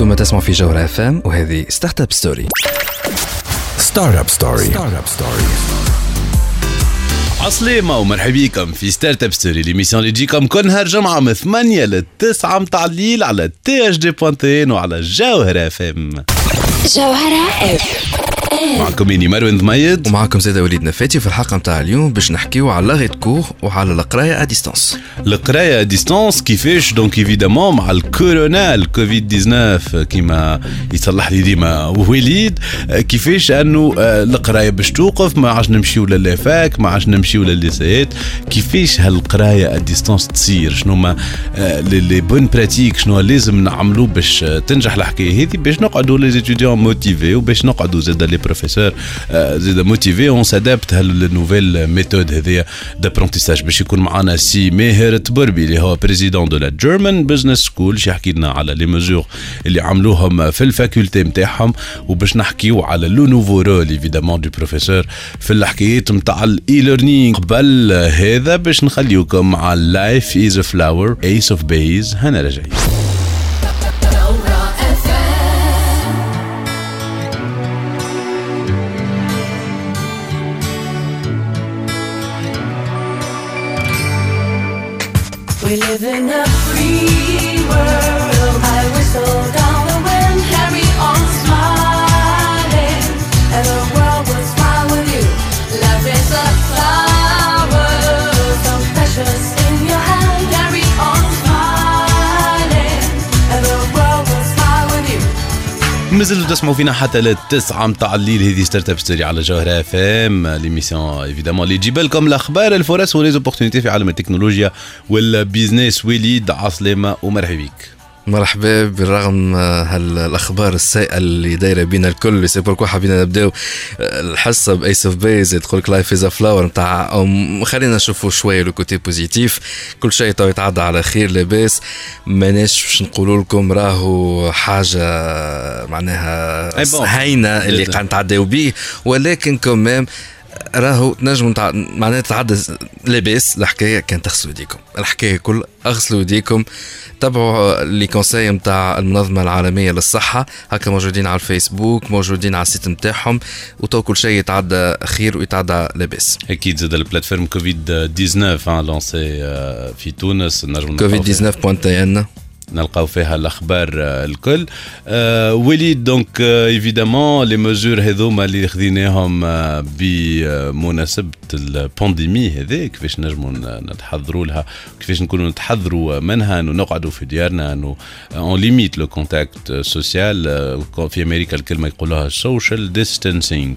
أنتم تسمعوا في جوهر اف ام وهذه ستارت اب ستوري ستارت اب ستوري ستارت اب ستوري عسلامة ومرحبا بكم في ستارت اب ستوري ليميسيون اللي تجيكم كل نهار جمعة من 8 ل 9 متاع الليل على تي اش دي بوانتين وعلى جوهرة اف ام جوهرة اف معكم إني مروان ضميد ومعكم زيد وليد نفاتي في الحلقة نتاع اليوم باش نحكيو على لاغي كور وعلى القرايه ا ديستانس القرايه ديستانس كيفاش دونك ايفيدامون مع الكورونا الكوفيد 19 كيما يصلح لي ديما وليد كيفاش انه القرايه باش توقف ما عادش نمشيو للافاك ما عادش نمشيو للليسيات كيفاش هالقراية ا ديستانس تصير شنو ما لي بون براتيك شنو لازم نعملو باش تنجح الحكاية هذه باش نقعدوا لي ستوديون موتيفي وباش نقعدوا زاد لي بروفيسور زاد موتيفي اون سادابت هالنوفيل ميثود هذيا دابرونتيساج باش يكون معنا سي ماهر تبربي اللي هو بريزيدون دو لا جيرمان بزنس سكول باش يحكي لنا على لي ميزور اللي عملوهم في الفاكولتي نتاعهم وباش نحكيو على لو نوفو رول ايفيدامون دو بروفيسور في الحكايات نتاع الاي ليرنينغ قبل هذا باش نخليوكم مع لايف از فلاور ايس اوف بيز هنا راجعين living a free مازلتوا تسمعوا فينا حتى للتسعة متاع الليل. هذه ستارت أب ستوري على جوهرة أف إم. ليميسيون إيفيدامون اللي تجيب لكم الأخبار الفرص وليزوبورتينيتي في عالم التكنولوجيا والبيزنس وليد عسلامة ومرحبا بك مرحبا بالرغم آه، هالأخبار السيئة اللي دايرة بينا الكل سي بوركوا حبينا نبداو آه، الحصة بايس اوف بيز تقول لك لايف از فلاور نتاع خلينا نشوفوا شوية لو كوتي بوزيتيف كل شيء تو يتعدى على خير لاباس. ماناش باش نقولوا لكم راهو حاجة معناها بون. هينة اللي قاعد نتعداو بيه. ولكن كمام راهو تنجموا معناها تتعدى لاباس. الحكاية كان تغسلوا يديكم الحكاية كل اغسلوا يديكم تابعوا لي كونساي نتاع المنظمة العالمية للصحة. هكا موجودين على الفيسبوك موجودين على السيت نتاعهم وتو كل شيء يتعدى خير ويتعدى لاباس. أكيد زاد البلاتفورم كوفيد 19 آه، لونسي آه، في تونس. نجم كوفيد 19.tn نلقاو فيها الأخبار آه، الكل. آه، وليد دونك ايفيدامون لي ميزور هذوما اللي خذيناهم آه، بمناسبة البانديمي هذه كيفاش نجموا نتحضروا لها كيفاش نكونوا نتحضروا منها انه نقعدوا في ديارنا انه اون ليميت لو كونتاكت سوسيال في أمريكا الكلمة يقولوها سوشيال ديستانسينغ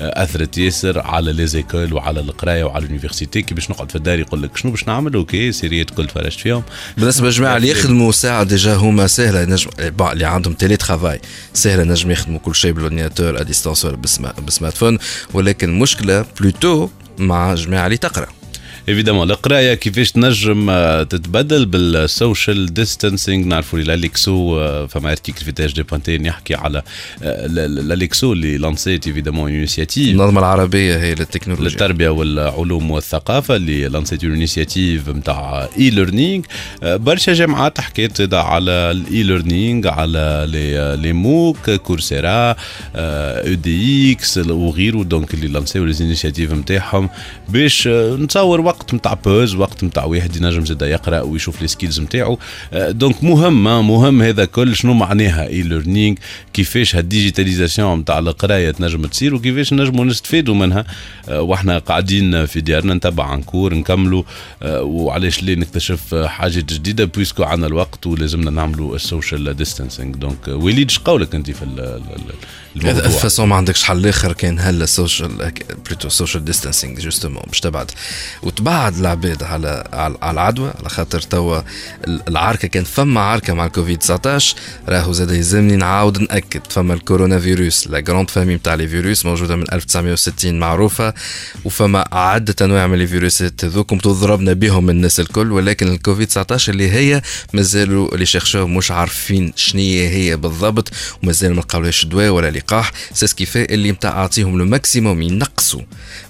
أثرت ياسر على لي زيكول وعلى القراية وعلى اليونيفرسيتي كي باش نقعد في الدار يقول لك شنو باش نعمل أوكي سيريات كل تفرجت فيهم. بالنسبة للجماعة اللي يخدموا ساعة ديجا هما سهلة نجم بون اللي عندهم تيلي ترافاي سهلة نجم يخدموا كل شيء بالاورديناتور ا ديستانس ولا بالسمارت فون ولكن المشكلة بلوتو مع جماعة اللي تقرأ. إيفيدامون القراية كيفاش تنجم آه، تتبدل بالسوشيال ديستانسينغ نعرفوا اللي الاليكسو آه، فما ارتيكل في تاج دي بوانتين يحكي على آه، ل- ل- الاليكسو اللي لانسيت إيفيدامون انيسياتيف النظمة العربية هي للتكنولوجيا للتربية والعلوم والثقافة اللي لانسيت انيسياتيف نتاع اي ليرنينغ برشا جامعات حكيت على الاي ليرنينغ على لي لي موك كورسيرا أو دي إكس وغيره. دونك اللي لانسيو لي انيسياتيف نتاعهم باش نتصور وقت نتاع بوز وقت نتاع واحد ينجم زاد يقرأ ويشوف لي سكيلز نتاعو دونك مهم آه، مهم هذا كل شنو معناها اي ليرنينغ كيفاش هالديجيتاليزاسيون نتاع القراية تنجم تصير وكيفاش نجموا نستفيدوا منها. آه، وإحنا قاعدين في ديارنا نتبع عن كور نكملوا آه، وعلاش ليه نكتشف حاجات جديدة بويسكو عندنا الوقت ولازمنا نعملوا السوشيال ديستانسينغ دونك وليد اش قولك أنت في الموضوع؟ فاسون ما عندكش حل آخر كان هلا السوشيال بلوتو سوشيال ديستانسينغ جوستومون باش تبعد. وتبعد العباد على على العدوى على خاطر توا ال- العركة كان فما عركة مع الكوفيد 19 راهو زاد يلزمني نعاود نأكد. فما الكورونا فيروس لا جراند فامي نتاع لي فيروس موجودة من 1960 معروفة وفما عدة أنواع من الفيروسات هذوكم تضربنا بهم الناس الكل ولكن الكوفيد 19 اللي هي مازالوا اللي شيرشوا مش عارفين شنية هي بالضبط ومازال ما لقاولهاش دواء ولا لقاح. سي سكيفي اللي متاع أعطيهم لو ماكسيموم ينقصوا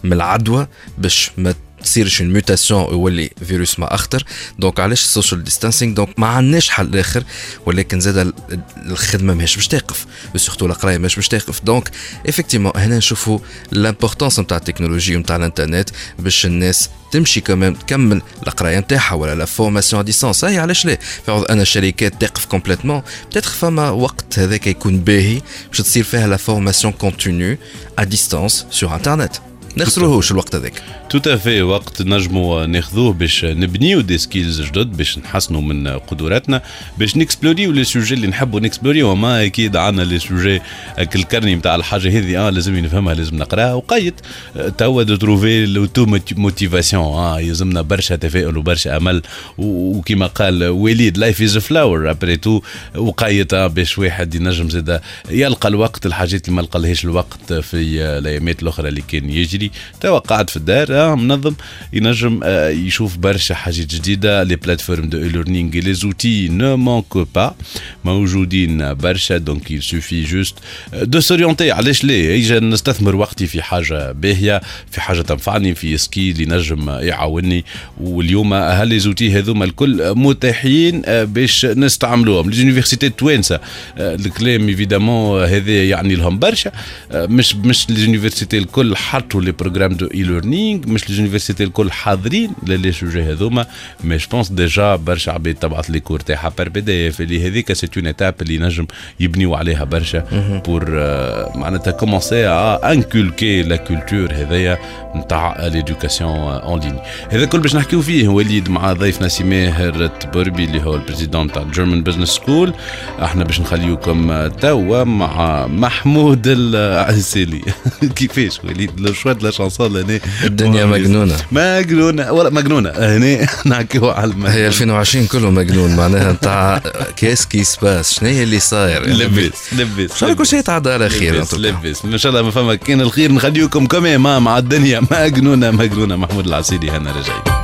من العدوى باش ما تصيرش اون ميوتاسيون ويولي فيروس ما أخطر. دونك علاش السوشيال ديستانسينغ دونك ما عندناش حل آخر ولكن زاد ال- الخدمة ماهيش باش توقف سورتو القراية ماهيش باش توقف دونك افكتيمون هنا نشوفوا لامبورتونس نتاع التكنولوجي ونتاع الإنترنت باش الناس تمشي كمان تكمل القراية نتاعها ولا لا فورماسيون ديستانس هاي علاش لا؟ فعوض أن الشركات توقف كومبليتمون بتاتر فما وقت هذاك يكون باهي باش تصير فيها لا فورماسيون كونتينيو ا ديستانس سور انترنت نخسروهوش الوقت هذاك. تو افي وقت نجموا ناخذوه باش نبنيو دي سكيلز جدد باش نحسنوا من قدراتنا باش نكسبلوريو لي سوجي اللي نحبوا نكسبلوريو ما أكيد عندنا لي سوجي الكرني نتاع الحاجة هذه آه لازم نفهمها لازم نقراها. وقيد آه، توا دو تروفي لوتو موتيفاسيون آه يلزمنا برشا تفاؤل وبرشا أمل. وكما قال وليد لايف از فلاور ابري تو وقيد آه، باش واحد ينجم زاد يلقى الوقت الحاجات اللي ما لقالهاش الوقت في الأيامات الأخرى اللي كان يجري. توا قاعد في الدار. آه منظم ينجم آه، يشوف برشا حاجات جديدة. لي بلاتفورم دو ليرنينغ لي زوتي نو مانكو با موجودين برشا دونك يل سوفي جوست دو سوريونتي علاش لا يجي نستثمر وقتي في حاجة باهية في حاجة تنفعني في سكي اللي نجم يعاوني واليوم هل زوتي هذوما الكل متاحين؟ آه، باش نستعملوهم. ليزونيفرسيتي التوانسه آه، الكلام ايفيدامون هذا يعني لهم برشا. آه، مش مش ليزونيفرسيتي الكل حطوا لي بروغرام دو اي ليرنينغ مش ليزونيفرسيتي الكل حاضرين للي سوجي هذوما مي جو بونس ديجا برشا عباد تبعث لي كور تاعها بار بي دي اف اللي هذيك سي اون ايتاب اللي نجم يبنيو عليها برشا بور معناتها كومونسي ا انكولكي لا كولتور هذايا نتاع ليدوكاسيون اون لين هذا كل باش نحكيو فيه وليد مع ضيفنا سي ماهر التبربي اللي هو البريزيدون تاع جيرمان بزنس سكول إحنا باش نخليوكم توا مع محمود العسيلي كيفاش وليد لو شوا لا شانسون لهنا الدنيا مجنونة. مجنونة. ولا مجنونة. هنا نحكيو على المجنونة. هي 2020 كله مجنون معناها نتاع كيس كي سباس شنو هي اللي صاير؟ لبس لبس إن شاء الله كل شيء يتعدى على خير لبس لبس. إن شاء الله ما فما كان الخير نخليكم كمان مع الدنيا. مجنونة مجنونة. محمود العسيلي هنا رجعي.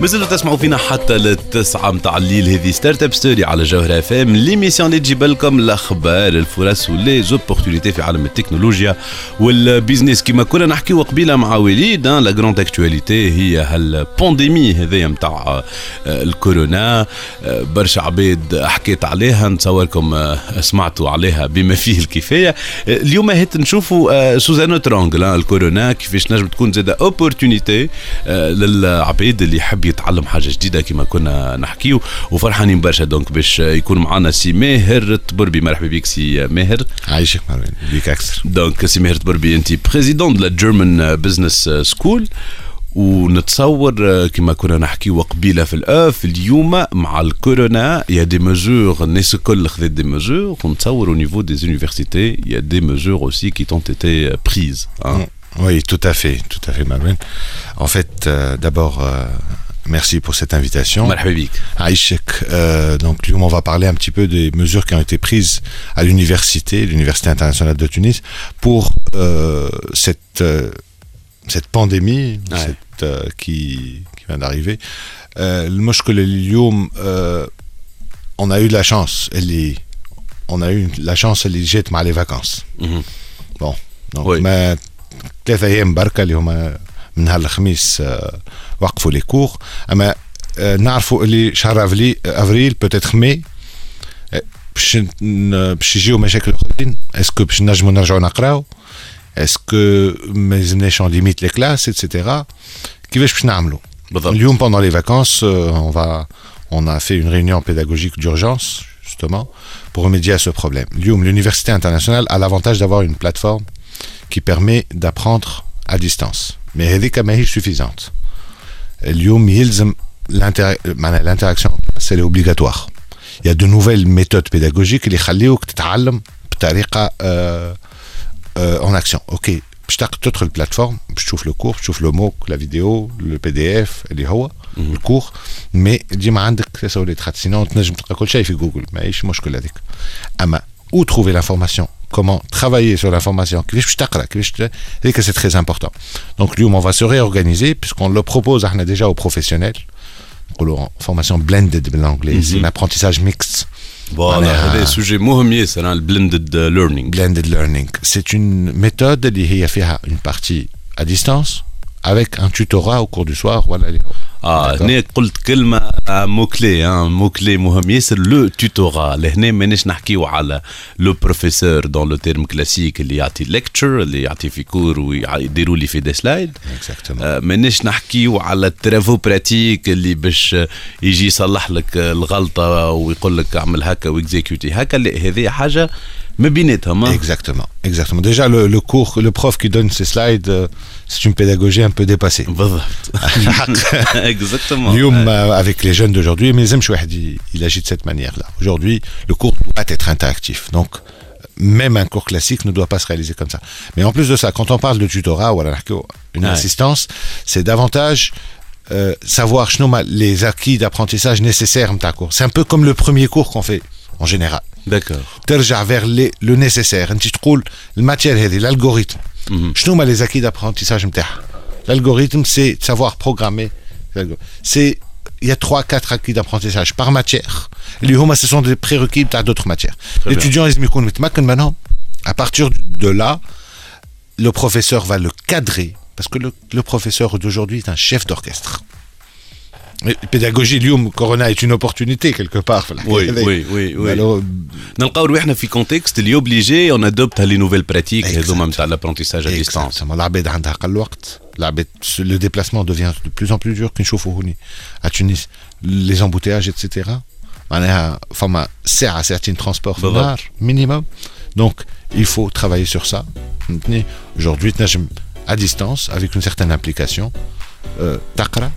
مازلتوا تسمعوا فينا حتى للتسعة متاع الليل. هذه ستارت اب ستوري على جوهرة اف ام ليميسيون اللي تجيب لكم الاخبار الفرص ولي زوبورتونيتي في عالم التكنولوجيا والبيزنس كما كنا نحكيو قبيلة مع وليد لا جروند اكتواليتي هي هالبانديمي هذايا متاع آه، الكورونا. آه، برشا عباد حكيت عليها نتصوركم آه، سمعتوا عليها بما فيه الكفاية. اليوم هيت نشوفوا سوزانو آه، الكورونا كيفاش نجم تكون زادة اوبورتونيتي للعباد اللي يحب يتعلم حاجة جديدة كما كنا نحكيو. وفرحانين برشا دونك باش يكون معنا سي ماهر التبربي مرحبا بك سي ماهر عايشك مروان. بيك أكثر. دونك سي ماهر التبربي انت بريزيدون دو لا جيرمان بزنس سكول ونتصور كما كنا نحكيو قبيلة في الأف اليوم مع الكورونا. يا دي ميزور الناس الكل خذت دي ميزور ونتصور il y a des mesures aussi qui ont été euh, prises hein. Oui, tout à fait, tout à fait, Marouane. En fait, euh, d'abord, euh, Merci pour cette invitation. Aïchek, euh, donc on va parler un petit peu des mesures qui ont été prises à l'université, l'Université internationale de Tunis, pour euh, cette, euh, cette pandémie ouais. cette, euh, qui, qui, vient d'arriver. Le on a eu de la chance, elle est, on a eu la chance, elle est jette les vacances. Mm -hmm. Bon, donc, oui. ma, ثلاثة أيام بركة اللي هما من نهار الخميس آه، وقفوا لي كور أما آه، نعرفوا اللي شهر أفريل أفريل بوتيتر مي آه، باش ن- باش يجيو مشاكل أخرين اسكو باش نجموا نرجعوا نقراو اسكو ما يلزمناش اون ليميت لي كلاس اتسيتيرا كيفاش باش نعملوا بالضبط. اليوم pendant les vacances euh, on va on a fait une réunion pédagogique d'urgence justement pour remédier à ce problème اليوم l'université internationale a l'avantage d'avoir une plateforme qui permet d'apprendre à distance mais هذيك ماهيش suffisante اليوم يلزم l'inter- معناها l'interaction c'est obligatoire il y a de nouvelles méthodes pédagogiques اللي يخليوك تتعلم بطريقه euh, euh, en action اوكي باش تق- تدخل البلاتفورم باش تشوف لو كور تشوف لو موك لا فيديو لو بي دي اف اللي هو الكور مي ديما عندك تسوليت خاطر سينون تنجم تلقى كل شيء في جوجل ماهيش مشكل هذيك اما où trouver l'information comment travailler sur l'information, et que c'est très important. Donc, lui, on va se réorganiser puisqu'on le propose déjà aux professionnels. Formation blended mhm. c'est un apprentissage mixte. Voilà, c'est un sujet c'est le blended euh, learning. Blended learning. C'est une méthode qui fait une partie à distance avec un tutorat au cours du soir. Voilà, آه. هنا قلت كلمة مو كلي مو كلي مهم. ياسر لو توتورا لهنا ماناش نحكيو على لو بروفيسور دون لو تيرم كلاسيك اللي يعطي ليكتشر اللي يعطي في كور ويديروا لي في دي سلايد آه، ماناش نحكيو على الترافو براتيك اللي باش يجي يصلح لك الغلطة ويقول لك اعمل هكا واكزيكيوتي هكا. لا هذه حاجة ما بيناتهم آه. Exactement, exactement. Déjà, le, le cours, le prof qui donne ces slides, euh, c'est une pédagogie un peu dépassée. بالضبط اكزاكتومون اليوم euh, avec les jeunes d'aujourd'hui ما يلزمش واحد ي- il agit de cette manière-là. Aujourd'hui, le cours doit être interactif. Donc, même un cours classique ne doit pas se réaliser comme ça. Mais en plus de ça, quand on parle de tutorat ou alors une Ouais. assistance, c'est davantage euh, savoir شنو هما les acquis d'apprentissage nécessaires نتاع cours. C'est un peu comme le premier cours qu'on fait en général. داكور ترجع vers les, le nécessaire انت تقول الماتير هذه l'algorithme شنو هما les acquis d'apprentissage نتاعها l'algorithme c'est de savoir programmer c'est il y a 3 4 acquis d'apprentissage par matière اللي هما ce sont des prérequis تاع d'autres matières bien. l'étudiant لازم يكون متمكن منهم à partir de là le professeur va le cadrer parce que le, le professeur d'aujourd'hui est un chef d'orchestre Mais pédagogie اليوم Corona est une opportunité quelque part في الحكاية وي هذه. وي وي وي Alors, نلقاو روحنا في كونتكست اللي اوبليجي اون ادوبت هالي نوفيل براتيك هذوما Exact. نتاع لابرونتيساج ا ديستانس Exactement. العباد عندها اقل وقت العباد le déplacement devient de plus en plus dur كي نشوفوا هوني à Tunis les embouteillages etc معناها فما ساعة ساعتين ترونسبور في بالضبط. النهار minimum donc il faut travailler sur ça فهمتني aujourd'hui تنجم à distance avec une certaine implication euh, تقرا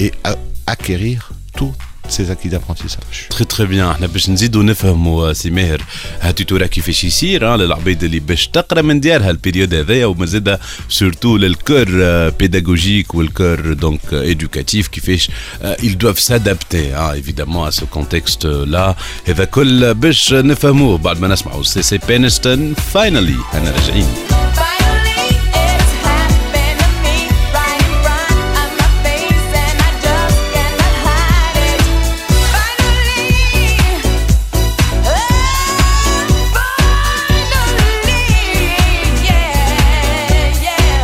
et a- acquérir tous ces acquis d'apprentissage تري تري بيان احنا باش نزيدوا نفهموا سي ماهر هاتوتورا كيفاش يصير آه، للعباد اللي باش تقرا من ديارها البيريود هذايا وما زاد سورتو للكور بيداغوجيك والكور دونك éducatif كيفاش ils doivent s'adapter ah, évidemment à ce contexte là هذا كل باش نفهموه بعد ما نسمعوا سي سي بينستون فاينلي انا راجعين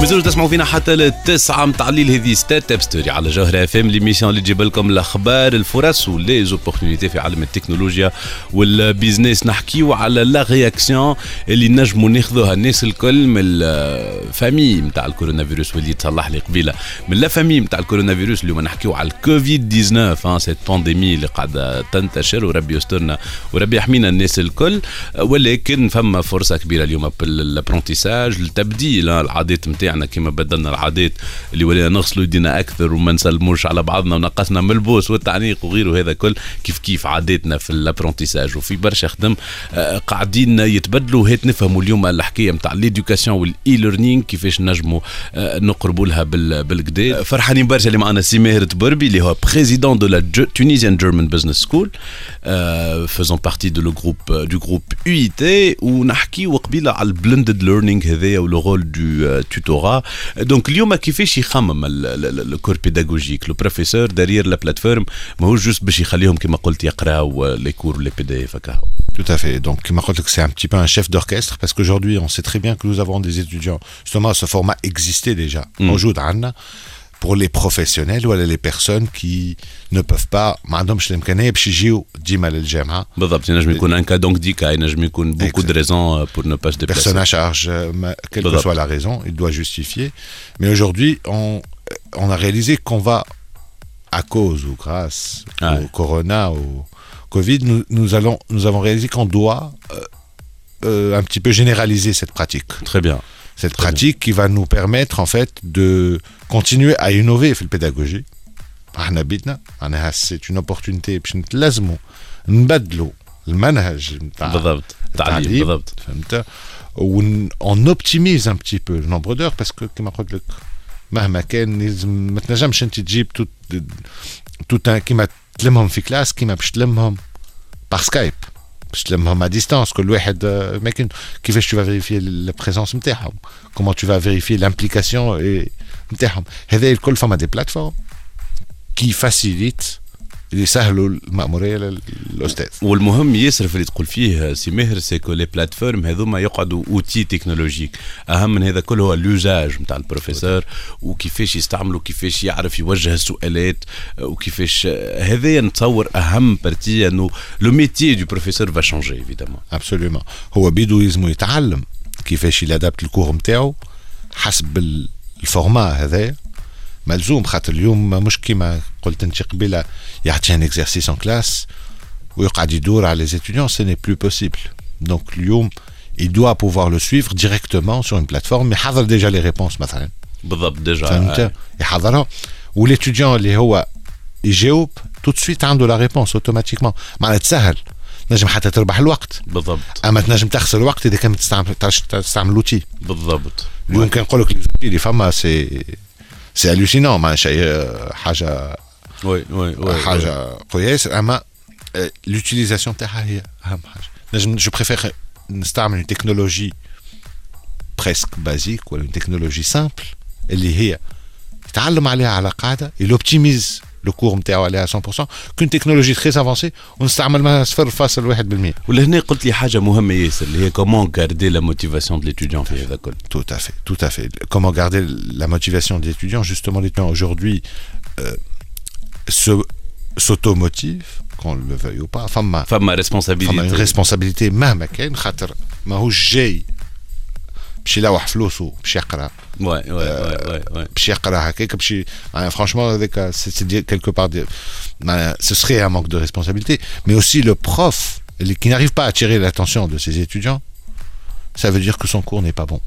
مازالوا تسمعوا فينا حتى للتسعة متاع الليل. هذه ستارت اب ستوري على جوهرة اف ام ليميسيون اللي تجيب لكم الأخبار الفرص ولي زوبورتينيتي في عالم التكنولوجيا والبيزنس نحكيو على لا رياكسيون اللي نجموا ناخذوها. الناس الكل من الفامي نتاع الكورونا فيروس واللي تصلح لي قبيلة. من لا فامي نتاع الكورونا فيروس اليوم نحكيو على الكوفيد 19 سيت بانديمي اللي قاعدة تنتشر وربي يسترنا وربي يحمينا الناس الكل. ولكن فما فرصة كبيرة اليوم بالابرونتيساج التبديل العادات نتاعنا كما بدلنا العادات اللي ولينا نغسلوا يدينا أكثر وما نسلموش على بعضنا ونقصنا من البوس والتعنيق وغيره هذا كل كيف كيف عاداتنا في الابرونتيساج. وفي برشا خدم آه، قاعدين يتبدلوا هيت نفهموا اليوم الحكاية نتاع ليدوكاسيون والاي ليرنينغ كيفاش نجموا آه، نقربوا لها بال- بالكدا فرحانين برشا اللي معنا سي ماهر تبربي اللي هو بريزيدون دو لا تونيزيان جيرمان بزنس سكول فيزون بارتي دو لو جروب دو جروب يو تي ونحكيو قبيله على البلندد ليرنينغ هذايا ولو رول دو توتورا دونك اليوم كيفاش يخمم الكور بيداغوجيك لو بروفيسور دارير لا بلاتفورم ماهوش جوست باش يخليهم كما قلت يقراو لي كور لي بي دي اف هكا Tout à fait. Donc, Kim Marotte, c'est un petit peu un chef d'orchestre parce qu'aujourd'hui, on sait très bien que nous avons des étudiants. Justement, ce format existait déjà. Mm. On joue d'Anna pour les professionnels ou les personnes qui ne peuvent pas. Madame Shlemkane, Pshijio, Dimal El Jama. بالضبط ينجم يكون ان كا دونك ديكا ينجم يكون بوكو دو Exact. ريزون بور نو با se déplacer Personne à charge, euh, ma- quelle que Voilà. soit la raison, il doit justifier. Mais aujourd'hui, on, on a réalisé qu'on va, à cause ou grâce Ouais. au Corona, au Covid, nous, nous, allons, nous avons réalisé qu'on doit euh, euh, un petit peu généraliser cette pratique. très bien Cette Très pratique qui va nous permettre en fait de continuer à innover في pédagogie. احنا بيتنا معناها c'est une opportunité باش نتلازموا نبدلوا المنهج نتاع بالضبط تعليم التعليم. بالضبط فهمت ون- on optimise un petit peu le nombre d'heures parce que كما قلت لك مهما كان لازم ما تنجمش انت تجيب توت توت كيما تلمهم في كلاس كيما باش تلمهم بار سكايب باش تلمهم à distance كل واحد آه، ما كان كيفاش tu vas vérifier la présence نتاعهم comment tu vas vérifier l'implication et نتاعهم هذا الكل فما دي بلاتفورم qui facilite اللي يسهلوا المأمورية للأستاذ. والمهم ياسر في اللي تقول فيه سي ماهر سيكو لي بلاتفورم هذوما يقعدوا اوتي تكنولوجيك أهم من هذا كله هو لوزاج نتاع البروفيسور وكيفاش يستعملوا كيفاش يعرف يوجه السؤالات وكيفاش هذايا نتصور أهم بارتي إنه لو ميتي دو بروفيسور فا شونجي ايفيدامون ابسوليومون هو بيدو يلزمو يتعلم كيفاش يلادابت الكور نتاعو حسب ال- الفورما هذايا. ملزوم خاطر اليوم مش كيما قلت انت قبيلة يعطي ان اكزرسيس ان كلاس ويقعد يدور على étudiants ce n'est plus possible. Donc اليوم il doit pouvoir le suivre directement sur une plateforme. يحضر déjà les réponses مثلا. بالضبط ديجا فهمت؟ يحضرها والاتيديون اللي هو يجاوب تو سويت عنده لا ريبونس اوتوماتيكمون معناها تسهل. نجم حتى تربح الوقت. بالضبط. أما تنجم تخسر الوقت إذا كان تستعمل تستعمل لوتي بالضبط. اليوم كان نقول لك لي اللي فما سي سي الوسينون معناها شيء حاجه وي وي وي حاجه قويه ياسر اما لوتيليزاسيون تاعها هي اهم حاجه نجم جو بريفير نستعمل تكنولوجي بريسك بازيك ولا تكنولوجي سامبل اللي هي يتعلم عليها على قاعده يلوبتيميز لو كور نتاعو عليها 100% كون تكنولوجي تري افونسي ونستعمل منها 0.1% ولهنا قلت لي حاجه مهمه ياسر اللي هي كومون غاردي لا موتيفاسيون دو ليتيديون في هذا الكل Tout à fait, tout à fait. Comment garder la motivation des étudiants Justement, les étudiants aujourd'hui euh, se- s'automotivent, qu'on le veuille ou pas. Femme فما une ريسبونسابيلتي responsabilité مهما كان خاطر ماهوش جاي باش يلوح فلوسه باش يقرا وي وي وي وي وي باش يقرا هكاك باش ي- معناها franchement هذاك c'est dire quelque part de- معناها ce serait un manque de responsabilité mais aussi le prof اللي- qui n'arrive pas à attirer l'attention de ses étudiants ça veut dire que son cours n'est pas bon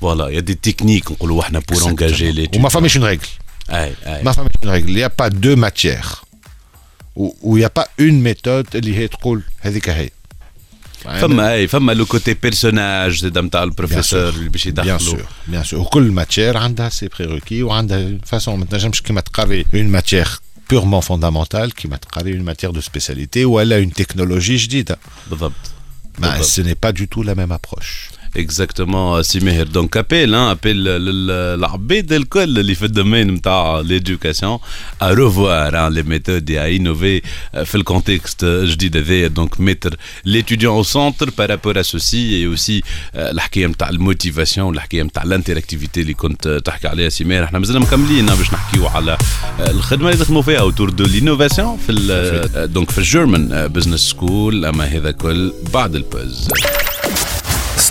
فوالا يا دي تكنيك نقولوا احنا بور انجاجي لي وما فماش une règle اي اي ما فماش une règle il n'y a pas deux matières où où il n'y a pas une méthode اللي هي تقول هذيك هي فما اي فما لو كوتي بيرسوناج زاد نتاع البروفيسور اللي باش bien يدخلوا sûr bien sûr وكل ماتير عندها سي prérequis وعندها فاسون ما تنجمش كيما تقري une matière purement fondamentale كيما تقري une matière de spécialité ولا une technologie جديده بالضبط ما بالضبط. ce n'est pas du tout la même approche اكزاكتومون سي ماهر دونك ابيل ان ابيل للعباد الكل اللي في الدومين نتاع ليدوكاسيون ا روفوار لي ميثود ا انوفي في الكونتكست الجديد هذايا دونك ميتر ليتيديون او سونتر بارابور ا سوسي اي اوسي الحكايه نتاع الموتيفاسيون الحكايه نتاع الانتراكتيفيتي اللي كنت تحكي عليها سي ماهر احنا مازلنا مكملين باش نحكيو على الخدمه اللي تخدموا فيها اوتور دو لينوفاسيون في ال- دونك في الجيرمان بزنس سكول اما هذا كل بعد البوز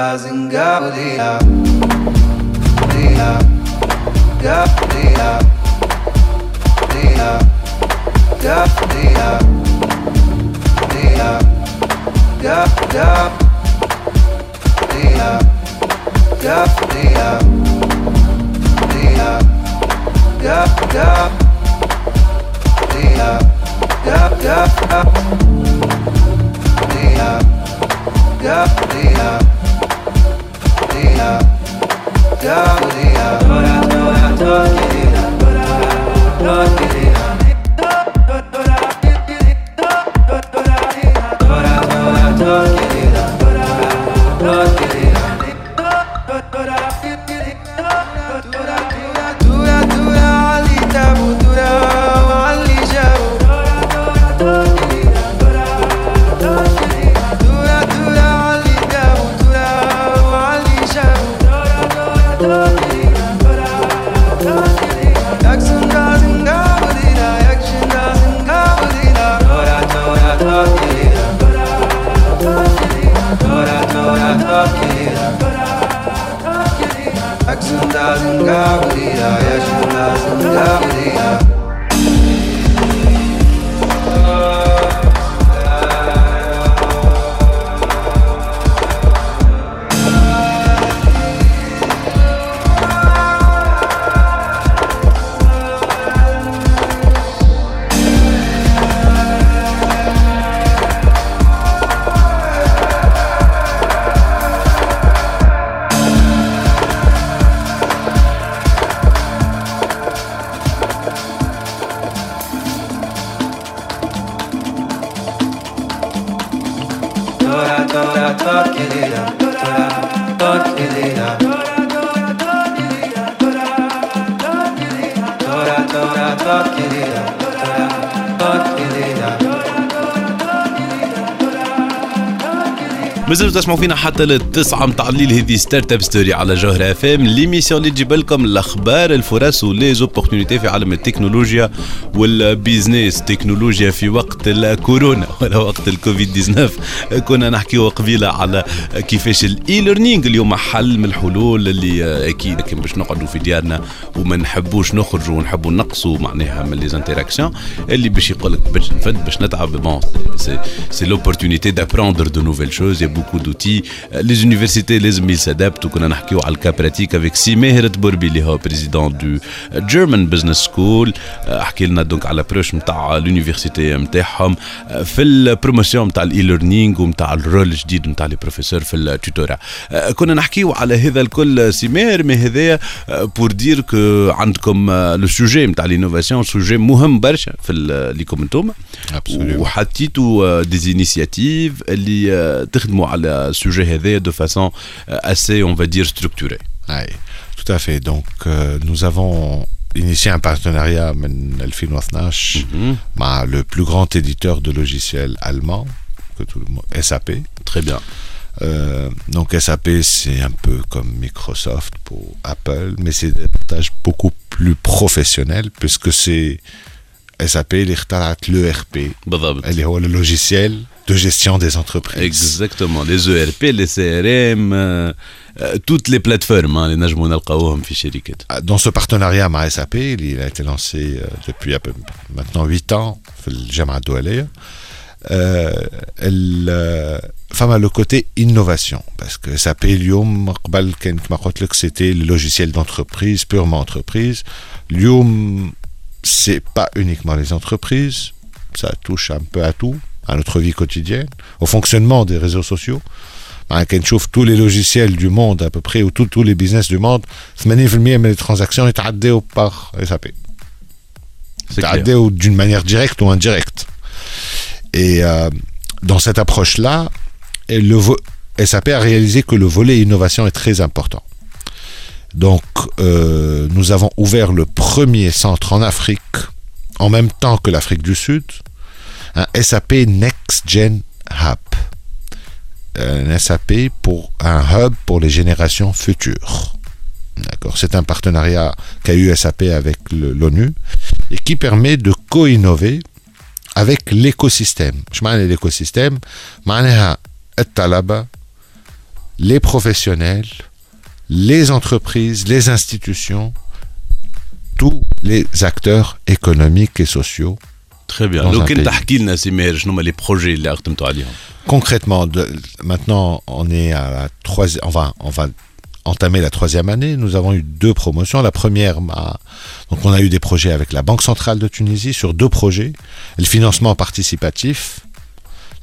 realizing Gaudia, Dia, Gaudia, Dia, Gaudia, Dia, Gaudia, Dia, Gaudia, i don't gloria. مازالوا تسمعوا فينا حتى للتسعة متاع الليل هذه ستارت اب ستوري على جوهر اف ام ليميسيون اللي تجيب لكم الأخبار الفرص وليزوبورتينيتي في عالم التكنولوجيا والبيزنس تكنولوجيا في وقت الكورونا ولا وقت الكوفيد 19 كنا نحكيو قبيلة على كيفاش الاي ليرنينغ اليوم حل من الحلول اللي أكيد لكن باش نقعدوا في ديارنا وما نحبوش نخرجوا ونحبوا نقصوا معناها من لي انتراكسيون اللي باش يقول لك باش نفد باش نتعب بون سي لوبورتونيتي دابروندر دو نوفيل شوز يا beaucoup d'outils. Les universités لازم يسادابتوا كنا نحكيو على الكا براتيك افيك سي ماهر تبربي اللي هو بريزيدون دو جيرمان بزنس سكول حكي لنا دونك على بروش نتاع اليونيفرسيتي نتاعهم في البروموسيون نتاع الاي ليرنينغ ونتاع الرول الجديد نتاع لي بروفيسور في التوتورا كنا نحكيو على هذا الكل سي ماهر مي هذايا بور دير كو عندكم لو سوجي نتاع لينوفاسيون سوجي مهم برشا في اللي كوم انتوما. وحطيتوا دي انيسياتيف اللي تخدموا على sujet sujet de façon euh, assez, on va dire, structurée. Tout à fait. Donc, euh, nous avons initié un partenariat avec mhm. le plus grand éditeur de logiciels allemand, que tout le monde, SAP. Très bien. Euh, donc SAP, c'est un peu comme Microsoft pour Apple, mais c'est des tâches beaucoup plus professionnel puisque c'est SAP, l'ERP, bah, bah, bah. le logiciel de gestion des entreprises. Exactement, les ERP, les CRM, euh, euh, toutes les plateformes, hein, les al ah, Dans ce partenariat ma SAP, il a été lancé euh, depuis à peu, maintenant 8 ans, Jamaat Doualé, elle femme a le côté innovation, parce que SAP, Lium, c'était le logiciel d'entreprise, purement entreprise. Lium, c'est pas uniquement les entreprises, ça touche un peu à tout à notre vie quotidienne, au fonctionnement des réseaux sociaux. Bah, à Kenchouf, tous les logiciels du monde à peu près, ou tous les business du monde, 80% des transactions sont par SAP. C'est ou d'une manière directe ou indirecte. Et euh, dans cette approche-là, le SAP a réalisé que le volet innovation est très important. Donc, euh, nous avons ouvert le premier centre en Afrique en même temps que l'Afrique du Sud, un SAP Next Gen Hub. Un SAP pour un hub pour les générations futures. D'accord, c'est un partenariat qu'a eu SAP avec l'ONU et qui permet de co-innover avec l'écosystème. Je parle l'écosystème, les professionnels, les entreprises, les institutions, tous les acteurs économiques et sociaux Très bien. Donc, les projets Concrètement, de, maintenant, on est à la troisième. Enfin, on va entamer la troisième année. Nous avons eu deux promotions. La première, bah, donc on a eu des projets avec la Banque centrale de Tunisie sur deux projets le financement participatif,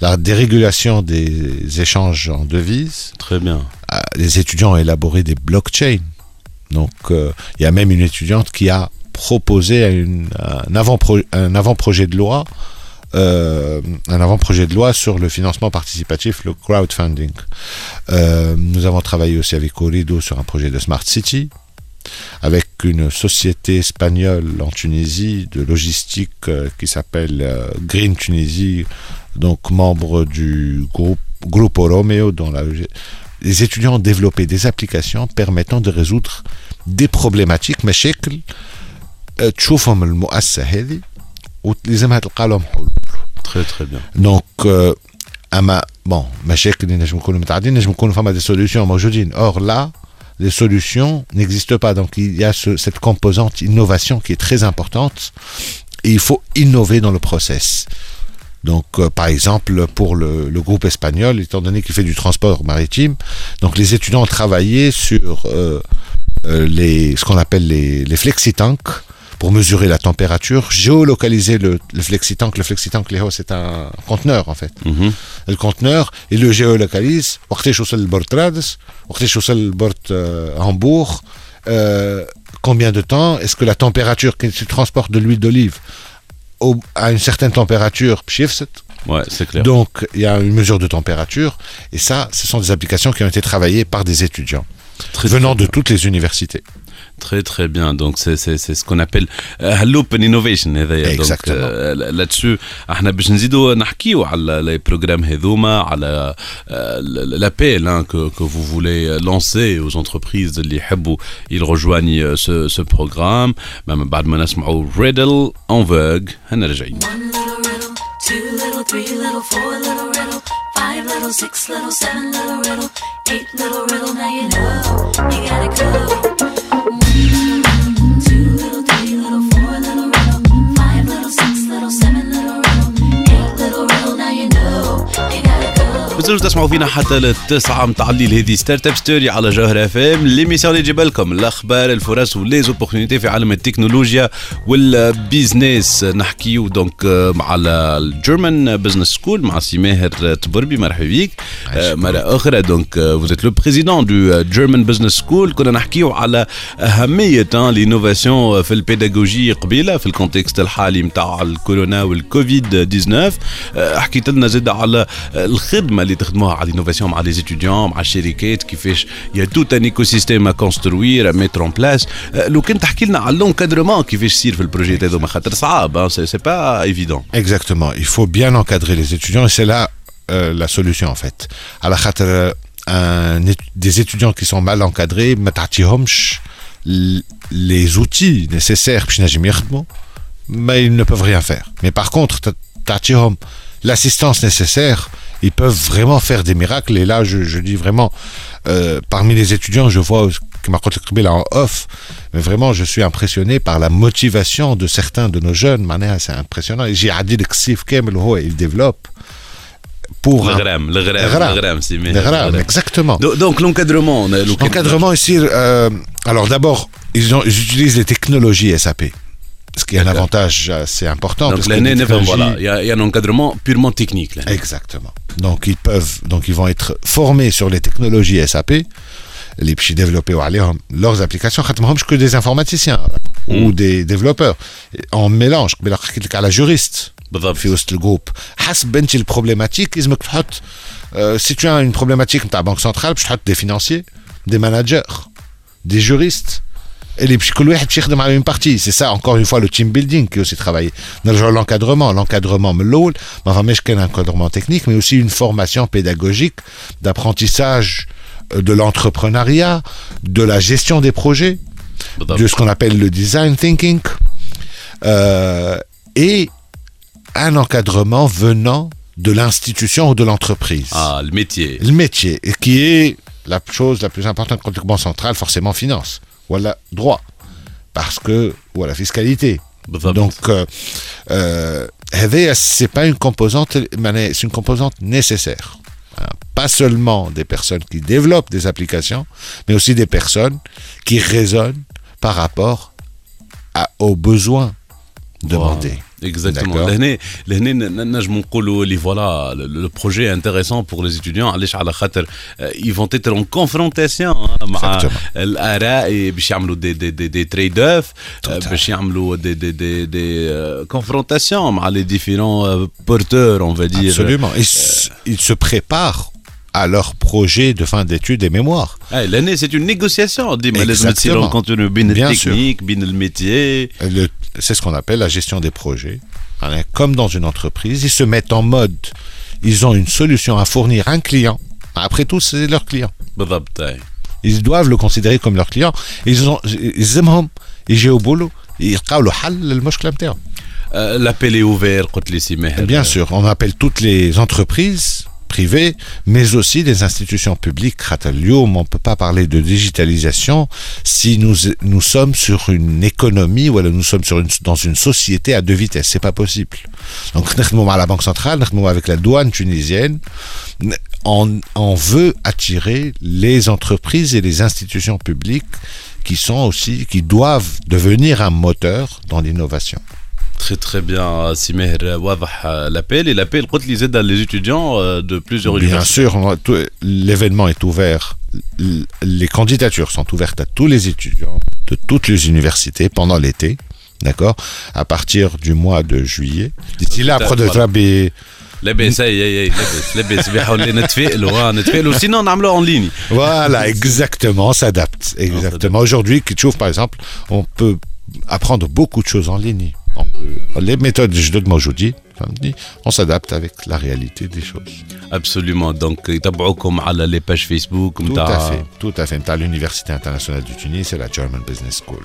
la dérégulation des échanges en devises. Très bien. Euh, les étudiants ont élaboré des blockchains. Donc, euh, il y a même une étudiante qui a proposer une, un avant-projet de loi euh, un avant-projet de loi sur le financement participatif, le crowdfunding. Euh, nous avons travaillé aussi avec Orido sur un projet de Smart City, avec une société espagnole en Tunisie de logistique euh, qui s'appelle Green Tunisie, donc membre du groupe Grupo Romeo, dont les étudiants ont développé des applications permettant de résoudre des problématiques, mais تشوفهم المؤسسة هذه ولازمها تلقى لهم حلول très très bien دونك آه، اما بون مشاكل اللي نجم يكونوا متعددين نجم يكونوا فما دي سوليوشن موجودين اور لا les solutions n'existent pas donc il y a ce- cette composante innovation qui est très importante et il faut innover dans le process donc, euh, par exemple, pour le, le groupe espagnol, étant donné qu'il fait du transport maritime, donc les étudiants ont travaillé sur euh, euh, les, ce qu'on appelle les, les flexitanks pour mesurer la température, géolocaliser le, le flexitank. Le flexitank, c'est un conteneur en fait. Mhm. Le conteneur, il le géolocalise. Euh, Hambourg. Euh, combien de temps Est-ce que la température qui se transporte de l'huile d'olive à une certaine température Ouais, c'est clair. Donc, il y a une mesure de température. Et ça, ce sont des applications qui ont été travaillées par des étudiants venant de toutes les universités. Très très bien. Donc c'est c'est c'est ce qu'on appelle euh, l'open innovation هذايا. Donc Exactement. euh, là-dessus احنا باش نزيدوا نحكيو على les programmes هذوما على euh, l'appel hein, que que vous voulez lancer aux entreprises اللي يحبوا ils rejoignent ce ce programme. même بعد ما نسمعوا riddle en vogue هنا راجعين. One little riddle, two little, three little, four little riddle, five little, six little, seven little riddle, eight little riddle. Now you know you gotta go. بزاف تسمعوا فينا حتى للتسعة متاع الليل. هذه ستارت اب ستوري على جوهر اف ام ليميسيون اللي تجيب لكم الأخبار الفرص وليزوبورتينيتي في عالم التكنولوجيا والبيزنس نحكيو دونك آه، على الجيرمان بزنس سكول مع سي ماهر تبربي. مرحبا بيك. آه، مرة أخرى دونك êtes le président du German Business School. كنا نحكيو على أهمية لينوفاسيون في البيداغوجي قبيلة في الكونتكست الحالي متاع الكورونا والكوفيد 19 آه، حكيت لنا زاد على الخدمة اللي à l'innovation à les étudiants à les qui fait il y a tout un écosystème à construire à mettre en place. Le à l'encadrement qui fait sur le projet hein, c'est pas évident. Exactement. Il faut bien encadrer les étudiants et c'est là euh, la solution en fait. À la euh, un, des étudiants qui sont mal encadrés ma les outils nécessaires mais ils ne peuvent rien faire. Mais par contre l'assistance nécessaire, ils peuvent vraiment faire des miracles. Et là, je, dis vraiment, euh, parmi les étudiants, je vois que Marco Tekribe là en off, mais vraiment, je suis impressionné par la motivation de certains de nos jeunes. C'est impressionnant. J'ai dit que oh, il développe. Pour le gram, le gram, le gram, le exactement. Donc l'encadrement, l'encadrement ici. Euh, alors d'abord, ils utilisent les technologies SAP. Ce qui est un D'accord. avantage assez important. Donc parce que l'année, les voilà, technologies- il y, a- il y a un encadrement purement technique. Là. Exactement. Donc ils peuvent, donc ils vont être formés sur les technologies SAP, les petits développés ou عليهم leurs applications, خاطرهمش que des informaticiens ou des développeurs. En mélange, قبيله حكيت لك على juriste بالضبط. في وسط الجروب حسب انت البروبليماتيك لازمك تحط euh, si tu as une problématique نتاع banque centrale باش تحط des financiers, des managers, des juristes. اللي باش كل واحد باش يخدم على une partie c'est ça encore une fois le team building qui est aussi travaillé نرجعوا l'encadrement l'encadrement من الاول ما فماش كان encadrement technique mais aussi une formation pédagogique d'apprentissage euh, de l'entrepreneuriat de la gestion des projets بالضبط. de ce qu'on appelle le design thinking euh, et un encadrement venant de l'institution ou de l'entreprise Ah, le métier. le métier, et qui est la chose la plus importante contre le banque centrale, forcément finance, voilà droit. Parce que, voilà, fiscalité. Bah, Donc, euh, euh c'est pas une composante, c'est une composante nécessaire. Pas seulement des personnes qui développent des applications, mais aussi des personnes qui raisonnent par rapport aux besoins demandés. Exactement. L'année, l'année, voilà, le projet est intéressant pour les étudiants. Euh, ils vont être en confrontation hein, avec euh, l'ARA et des, des, des, des trade-offs, euh, des, des, des, des confrontations avec les différents porteurs, on va dire. Absolument. Ils, ils se préparent à leur projet de fin d'études et mémoire. Ah, l'année, c'est une négociation. Exactement. Contenu, bien technique, bien le métier. C'est ce qu'on appelle la gestion des projets. Hein, comme dans une entreprise, ils se mettent en mode, ils ont une solution à fournir à un client. Après tout, c'est leur client. Ils doivent le considérer comme leur client. Ils ont, ils aiment, ils au boulot, ils le hal, le euh, L'appel est ouvert, Bien sûr, on appelle toutes les entreprises privées, mais aussi des institutions publiques. On ne peut pas parler de digitalisation si nous, nous sommes sur une économie, ou alors nous sommes dans une société à deux vitesses. C'est pas possible. Donc, nous à la Banque centrale, nous avec la douane tunisienne, on, on veut attirer les entreprises et les institutions publiques qui sont aussi, qui doivent devenir un moteur dans l'innovation. Très très bien, سي ماهر واضح l'appel et l'appel قلت لي زاد les étudiants euh, de plusieurs Bien universités. sûr, on a tout- l'événement est ouvert. L- Les candidatures sont ouvertes à tous les étudiants de toutes les universités pendant l'été, d'accord À partir du mois de juillet. D'ici là, Tout à- après de voilà. travailler لاباس اي اي اي لاباس لاباس بيحاول نتفائلوا ها نتفائلوا سينو نعملوها اون ليني Voilà, exactement, on s'adapte. Exactement. Aujourd'hui, Kitchouf, par exemple, on peut apprendre beaucoup de choses en ligne. On peut- les méthodes je donne moi aujourd'hui, comme dit, on s'adapte avec la réalité des choses. ابسوليومون دونك يتبعوكم على لي باج فيسبوك Tout à نتاع fait, tout à fait. T'as l'Université internationale du Tunis et la German Business School.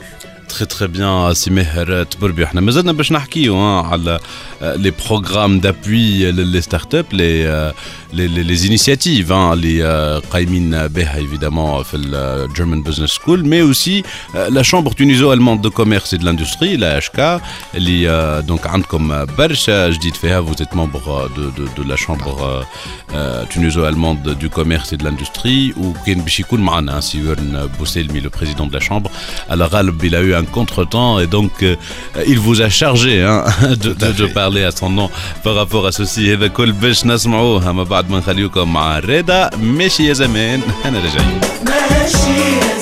تري تري بيان سي ماهر تبربي احنا مازلنا باش نحكيو ها على لي بروغرام دابوي لي ستارت اب لي لي انيسياتيف اللي آه، قايمين بها ايفيدامون في الجيرمان بزنس سكول مي اوسي لا شامبر تونيزو الموند دو كوميرس اي دو لاندستري لا اش كا اللي آه، دونك عندكم برشا جديد فيها vous êtes membre de, de, de la chambre تونيزو allemande du commerce et de l'industrie وكان باش يكون معنا سيورن بوسيلمي le président de la chambre على غالب il a eu un contretemps et donc euh, il vous a chargé hein, de, Tout à de, de fait. parler à son nom par rapport à ceci هذا كل باش نسمعوه ما بعد ما نخليكم مع رضا ماشي يا زمان انا راجعين ماشي يا زمن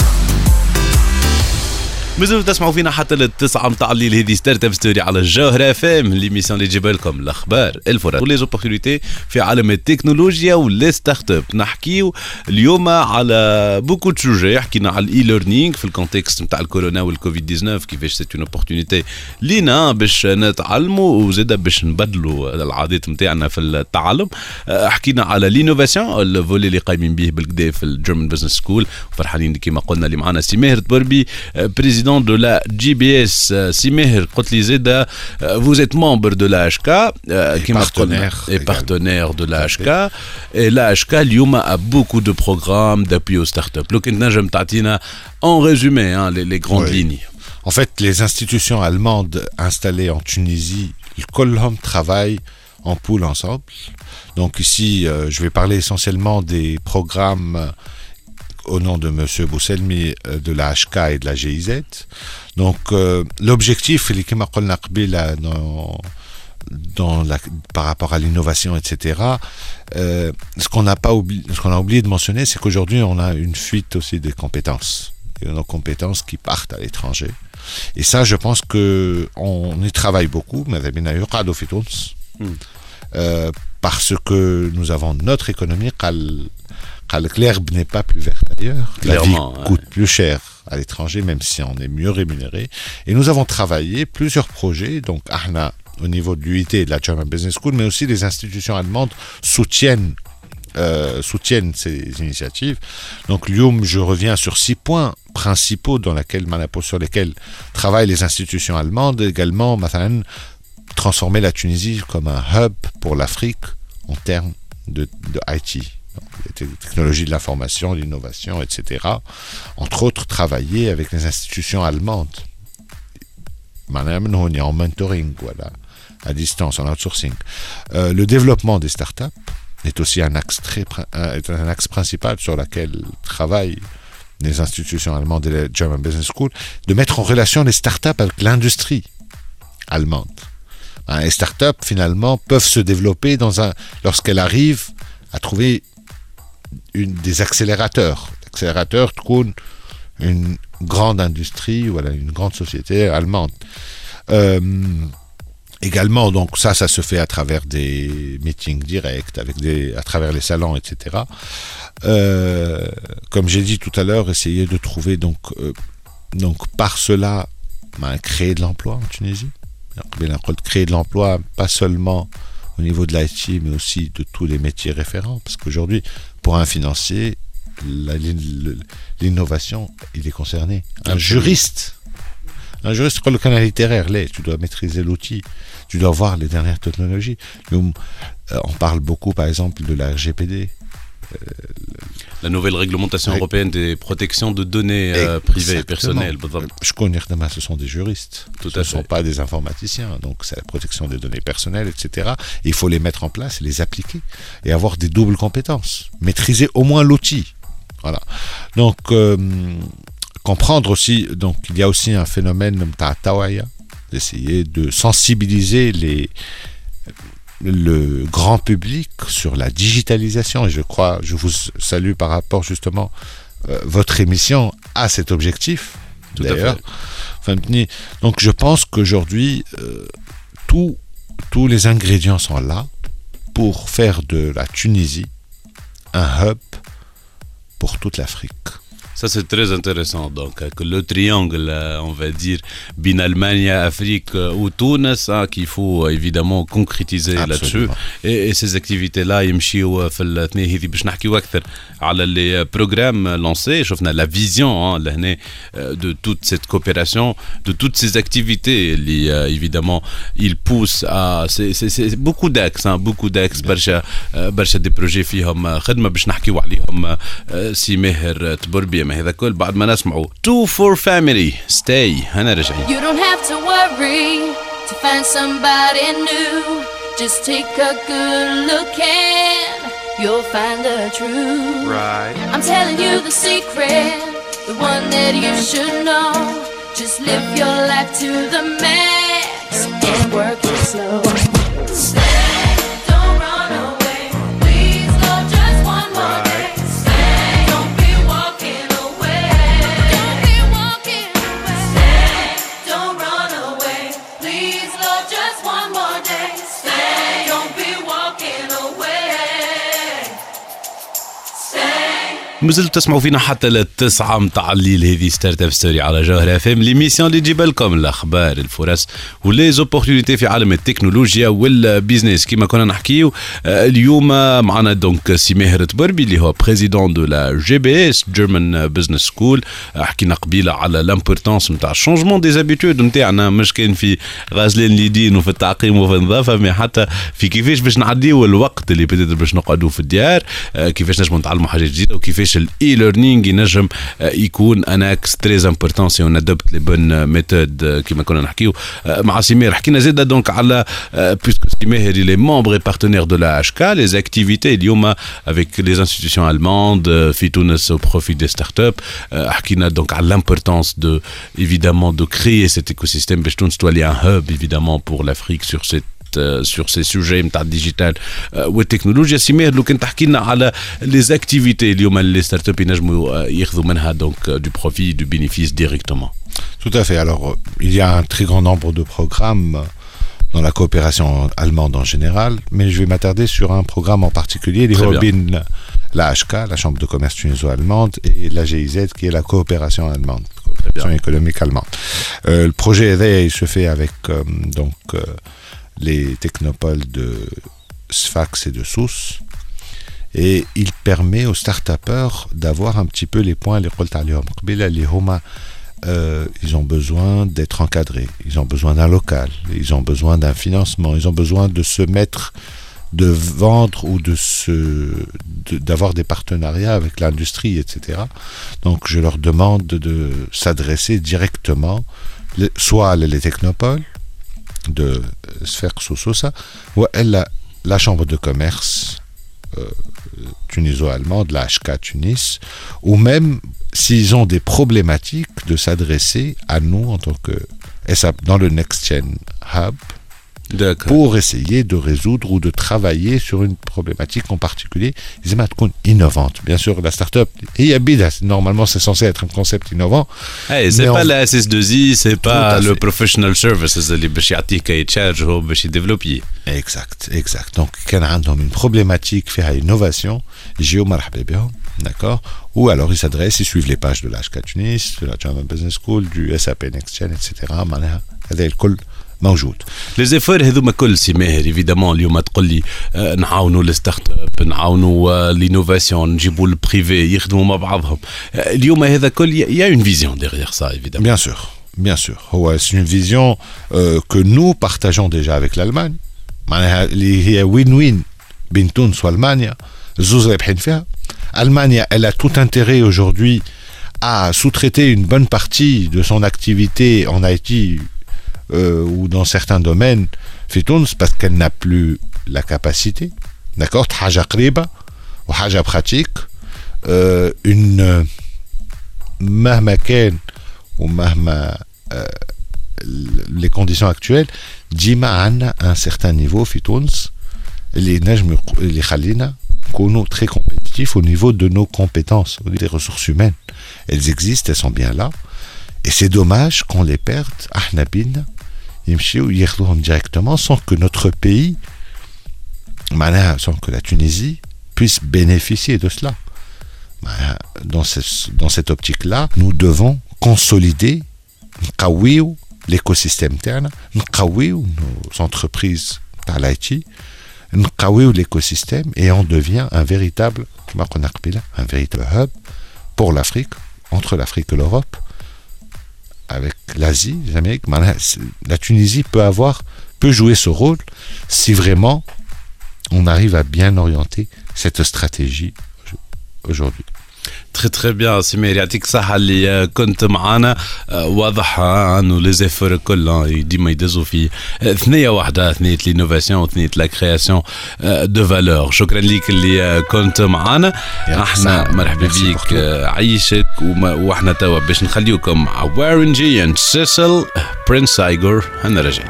مازالوا تسمعوا فينا حتى للتسعة متاع الليل. هذه ستارت أب ستوري على الجوهرة فام ليميسيون اللي تجيب لكم الأخبار الفرص ولي زوبورتينيتي في عالم التكنولوجيا ولي ستارت أب. نحكيو اليوم على بوكو دو سوجي حكينا على الاي ليرنينغ في الكونتكست نتاع الكورونا والكوفيد 19 كيفاش سيت اون اوبورتونيتي لينا باش نتعلموا وزاده باش نبدلوا العادات نتاعنا في التعلم. أه، حكينا على لينوفاسيون الفولي اللي قايمين به بالكدا في الجيرمان بزنس سكول فرحانين كما قلنا اللي معنا سي ماهر تبربي بريزيدون président de la JBS, euh, Simeher Kotli euh, Vous êtes membre de l'AHK, euh, qui partenaire, et partenaire de l'AHK. Et l'AHK, Lyuma, a beaucoup de programmes d'appui aux startups. En résumé, hein, les, grandes lignes. En fait, les institutions allemandes installées en Tunisie, le Colhom travaille en poule ensemble. Donc ici, je vais parler essentiellement des programmes au nom de M. Bousselmi euh, de la HK et de la GIZ. Donc euh, l'objectif, dans, dans la, par rapport à l'innovation, etc. euh, ce qu'on n'a qu'on a oublié de mentionner, c'est qu'aujourd'hui, on a une fuite aussi des compétences, et nos compétences qui partent à l'étranger. Et ça, je pense que on y travaille beaucoup, fi Tunis. Euh, parce que nous avons notre économie, l'herbe n'est pas plus verte ailleurs. La vie ouais. coûte plus cher à l'étranger, même si on est mieux rémunéré. Et nous avons travaillé plusieurs projets, donc Ahna, au niveau de l'UIT et de la German Business School, mais aussi les institutions allemandes soutiennent euh, soutiennent ces initiatives. Donc, Lyoum, je reviens sur six points principaux dans laquelle, sur lesquels travaillent les institutions allemandes. Également, Mathalan, transformer la Tunisie comme un hub pour l'Afrique en termes de, de IT. Donc, les te- technologies de l'information, l'innovation, etc. Entre autres, travailler avec les institutions allemandes. Madame, en mentoring, voilà, à distance, en outsourcing. Euh, le développement des startups est aussi un axe, axe principal sur lequel travaillent les institutions allemandes et la German Business School, de mettre en relation les startups avec l'industrie allemande. Hein, les startups, finalement, peuvent se développer lorsqu'elles arrivent à trouver une, des accélérateurs. L'accélérateur une grande industrie, voilà, une grande société allemande. Euh, également, donc ça, ça se fait à travers des meetings directs, avec des, à travers les salons, etc. Euh, comme j'ai dit tout à l'heure, essayer de trouver donc, euh, donc par cela ben, créer de l'emploi en Tunisie. Créer de l'emploi, pas seulement au niveau de l'IT, mais aussi de tous les métiers référents, parce qu'aujourd'hui, pour un financier, l'innovation, il est concerné. Un juriste, un juriste, quand le canal littéraire, l'est, tu dois maîtriser l'outil, tu dois voir les dernières technologies. Nous, euh, on parle beaucoup, par exemple, de la RGPD, la nouvelle réglementation européenne des protections de données euh, privées et personnelles. Je connais demain, ce sont des juristes. Ce ne sont pas des informaticiens. Donc, c'est la protection des données personnelles, etc. Il faut les mettre en place, les appliquer et avoir des doubles compétences. Maîtriser au moins l'outil. Voilà. Donc, euh, comprendre aussi, donc, il y a aussi un phénomène d'essayer de sensibiliser les, le grand public sur la digitalisation. Et je crois, je vous salue par rapport justement euh, votre émission à cet objectif. Tout d'ailleurs. Donc je pense qu'aujourd'hui, euh, tous les ingrédients sont là pour faire de la Tunisie un hub pour toute l'Afrique. Ça, c'est très intéressant. Donc, euh, que le triangle, euh, on va dire, bin Allemagne, Afrique euh, ou Tunis, hein, qu'il faut euh, évidemment concrétiser là-dessus. Absolument. Et, et ces activités-là يمشيوا في الاثنين هذي باش نحكيو اكثر على les programmes lancés شفنا la vision hein, لهنا euh, de toute cette coopération de toutes ces activités اللي euh, évidemment ils poussent à c'est c'est c'est beaucoup d'axes hein, beaucoup d'axes برشا آه، برشا دي بروجي فيهم آه، خدمه باش نحكيو عليهم آه، سي ماهر تبربي ما هذا كل بعد ما نسمعوا two for family stay هنا راجعين You don't have to worry to find somebody new. Just take a good look and you'll find the truth. Right. I'm telling you the secret, the one that you should know. Just live your life to the max and work it slow. مازلتوا تسمعوا فينا حتى للتسعة متاع الليل. هذه ستارت أب ستوري على جوهر اف ام ليميسيون اللي تجيب لكم الاخبار الفرص وليزوبورتينيتي في عالم التكنولوجيا والبيزنس كما كنا نحكيو آه، اليوم معنا دونك سي ماهر تبربي اللي هو بريزيدون دو لا جي بي اس جيرمان بزنس سكول حكينا قبيلة على لامبورتونس نتاع الشونجمون دي زابيتود نتاعنا مش كان في غازلين اليدين وفي التعقيم وفي النظافة مي حتى في كيفاش باش نعديو الوقت اللي بدات باش نقعدوا في الديار. آه، كيفاش نجموا نتعلموا حاجات جديدة وكيفاش الاي ليرنينغ ينجم آه، يكون ان اكس تري امبورتون سي اون ادوبت لي بون ميثود كيما كنا نحكيو آه، مع سمير حكينا زاده دونك على بيسكو سمير il est membre et partenaire de la HK les activités اليوم avec les institutions allemandes euh, في تونس au profit des startups آه، حكينا donc على l'importance de évidemment de créer cet écosystème باش تونس تولي un hub évidemment pour l'Afrique sur cette euh, sur ces sujets نتاع الديجيتال آه، والتكنولوجيا سمير لو كان تحكي لنا على les activités اليوم اللي les startups ينجموا آه، ياخذوا منها donc euh, du profit du bénéfice directement Tout à fait. Alors, euh, il y a un très grand nombre de programmes euh, dans la coopération allemande en général, mais je vais m'attarder sur un programme en particulier, les Très bien. Robin, la HK, la Chambre de commerce tuniso-allemande, et la GIZ, qui est la coopération allemande, coopération économique allemande. Euh, le projet EDE, il se fait avec euh, donc euh, les technopoles de Sfax et de Sousse. Et il permet aux start-upers d'avoir un petit peu les points, les les Homa, euh, ils ont besoin d'être encadrés, ils ont besoin d'un local, ils ont besoin d'un financement, ils ont besoin de se mettre, de vendre ou de se, d'avoir des partenariats avec l'industrie, etc. Donc je leur demande de, s'adresser directement, soit à les technopoles de Sphère Sososa, ou à la, chambre de commerce euh, tuniso-allemande, la HK Tunis, ou même s'ils ont des problématiques de s'adresser à nous en tant que SAP dans le Next Gen Hub pour essayer de résoudre ou de travailler sur une problématique en particulier. Ils aiment innovante. Bien sûr, la start-up, normalement, c'est censé être un concept innovant. Hey, c'est pas la SS2I, c'est pas le professional services, les développer. Exact, exact. Donc, quand on a une problématique, faire innovation, Géo d'accord Ou alors, ils s'adressent, ils suivent les pages de l'HK Tunis, de la German Business School, du SAP NextGen, etc. معناها هذا الكل موجود. لي زيفور هذوما كل سي ماهر ايفيدامون اليوم تقول لي آه، نعاونوا الستارت اب نعاونوا لينوفاسيون نجيبوا البريفي يخدموا مع بعضهم آه، اليوم هذا كل يا اون فيزيون ديغيغ سا ايفيدامون Bien sûr, bien sûr. هو c'est une vision euh, que nous partageons déjà avec l'Allemagne. معناها اللي هي وين وين بين تونس والمانيا زوز رابحين فيها Allemagne, elle a tout intérêt aujourd'hui à sous-traiter une bonne partie de son activité en Haïti euh, ou dans certains domaines, في تونس, parce qu'elle n'a plus la capacité. D'accord حاجة قريبة وحاجة pratique. Euh, une مهما كان ومهما euh, les conditions actuelles ديما عندنا un certain niveau في تونس اللي نجم يق- اللي يخلينا نكونوا très compétitifs au niveau de nos compétences, au niveau des ressources humaines. Elles existent, elles sont bien là. Et c'est dommage qu'on les perde. احنا y directement sans que notre pays, sans que la Tunisie puisse bénéficier de cela. Dans, cette optique-là, nous devons consolider l'écosystème interne, nos entreprises à l'IT, l'écosystème et on devient un véritable, un véritable hub pour l'Afrique, entre l'Afrique et l'Europe, avec l'Asie, les la Tunisie peut avoir, peut jouer ce rôle si vraiment on arrive à bien orienter cette stratégie aujourd'hui. تري تري بيان سمير يعطيك الصحة اللي كنت معانا آه، واضح آه، إنه لي زيفور الكل آه، ديما يدزوا في آه، ثنية واحدة ثنية لينوفاسيون وثنية لا كرياسيون دو فالور شكرا ليك اللي آه، كنت معانا إحنا. مرحبا بيك. آه، عيشك وإحنا توا باش نخليوكم مع وارن جي اند سيسل برنس ايجور أنا راجعين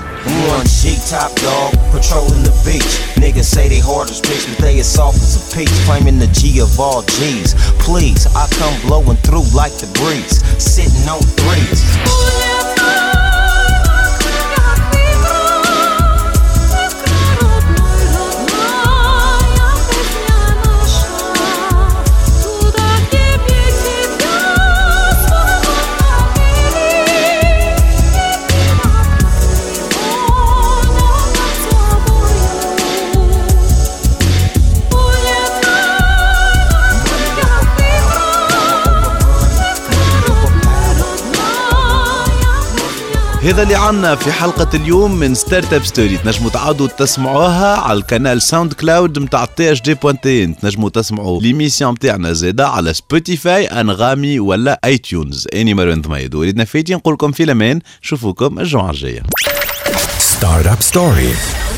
One G top dog, patrolling the beach. Niggas say they hard as bricks, but they as soft as a peach. Claiming the G of all G's. Please, I come blowing through like the breeze. Sitting on threes. هذا اللي عنا في حلقة اليوم من ستارت اب ستوري تنجموا تعاودوا تسمعوها على القناة ساوند كلاود نتاع تي اش دي بوانتين تنجموا تسمعوا ليميسيون نتاعنا زادا على سبوتيفاي أنغامي ولا اي تيونز إني مروان ثميد وليدنا فايتين نقول لكم في الأمان. نشوفوكم الجمعة الجاية. Startup Story.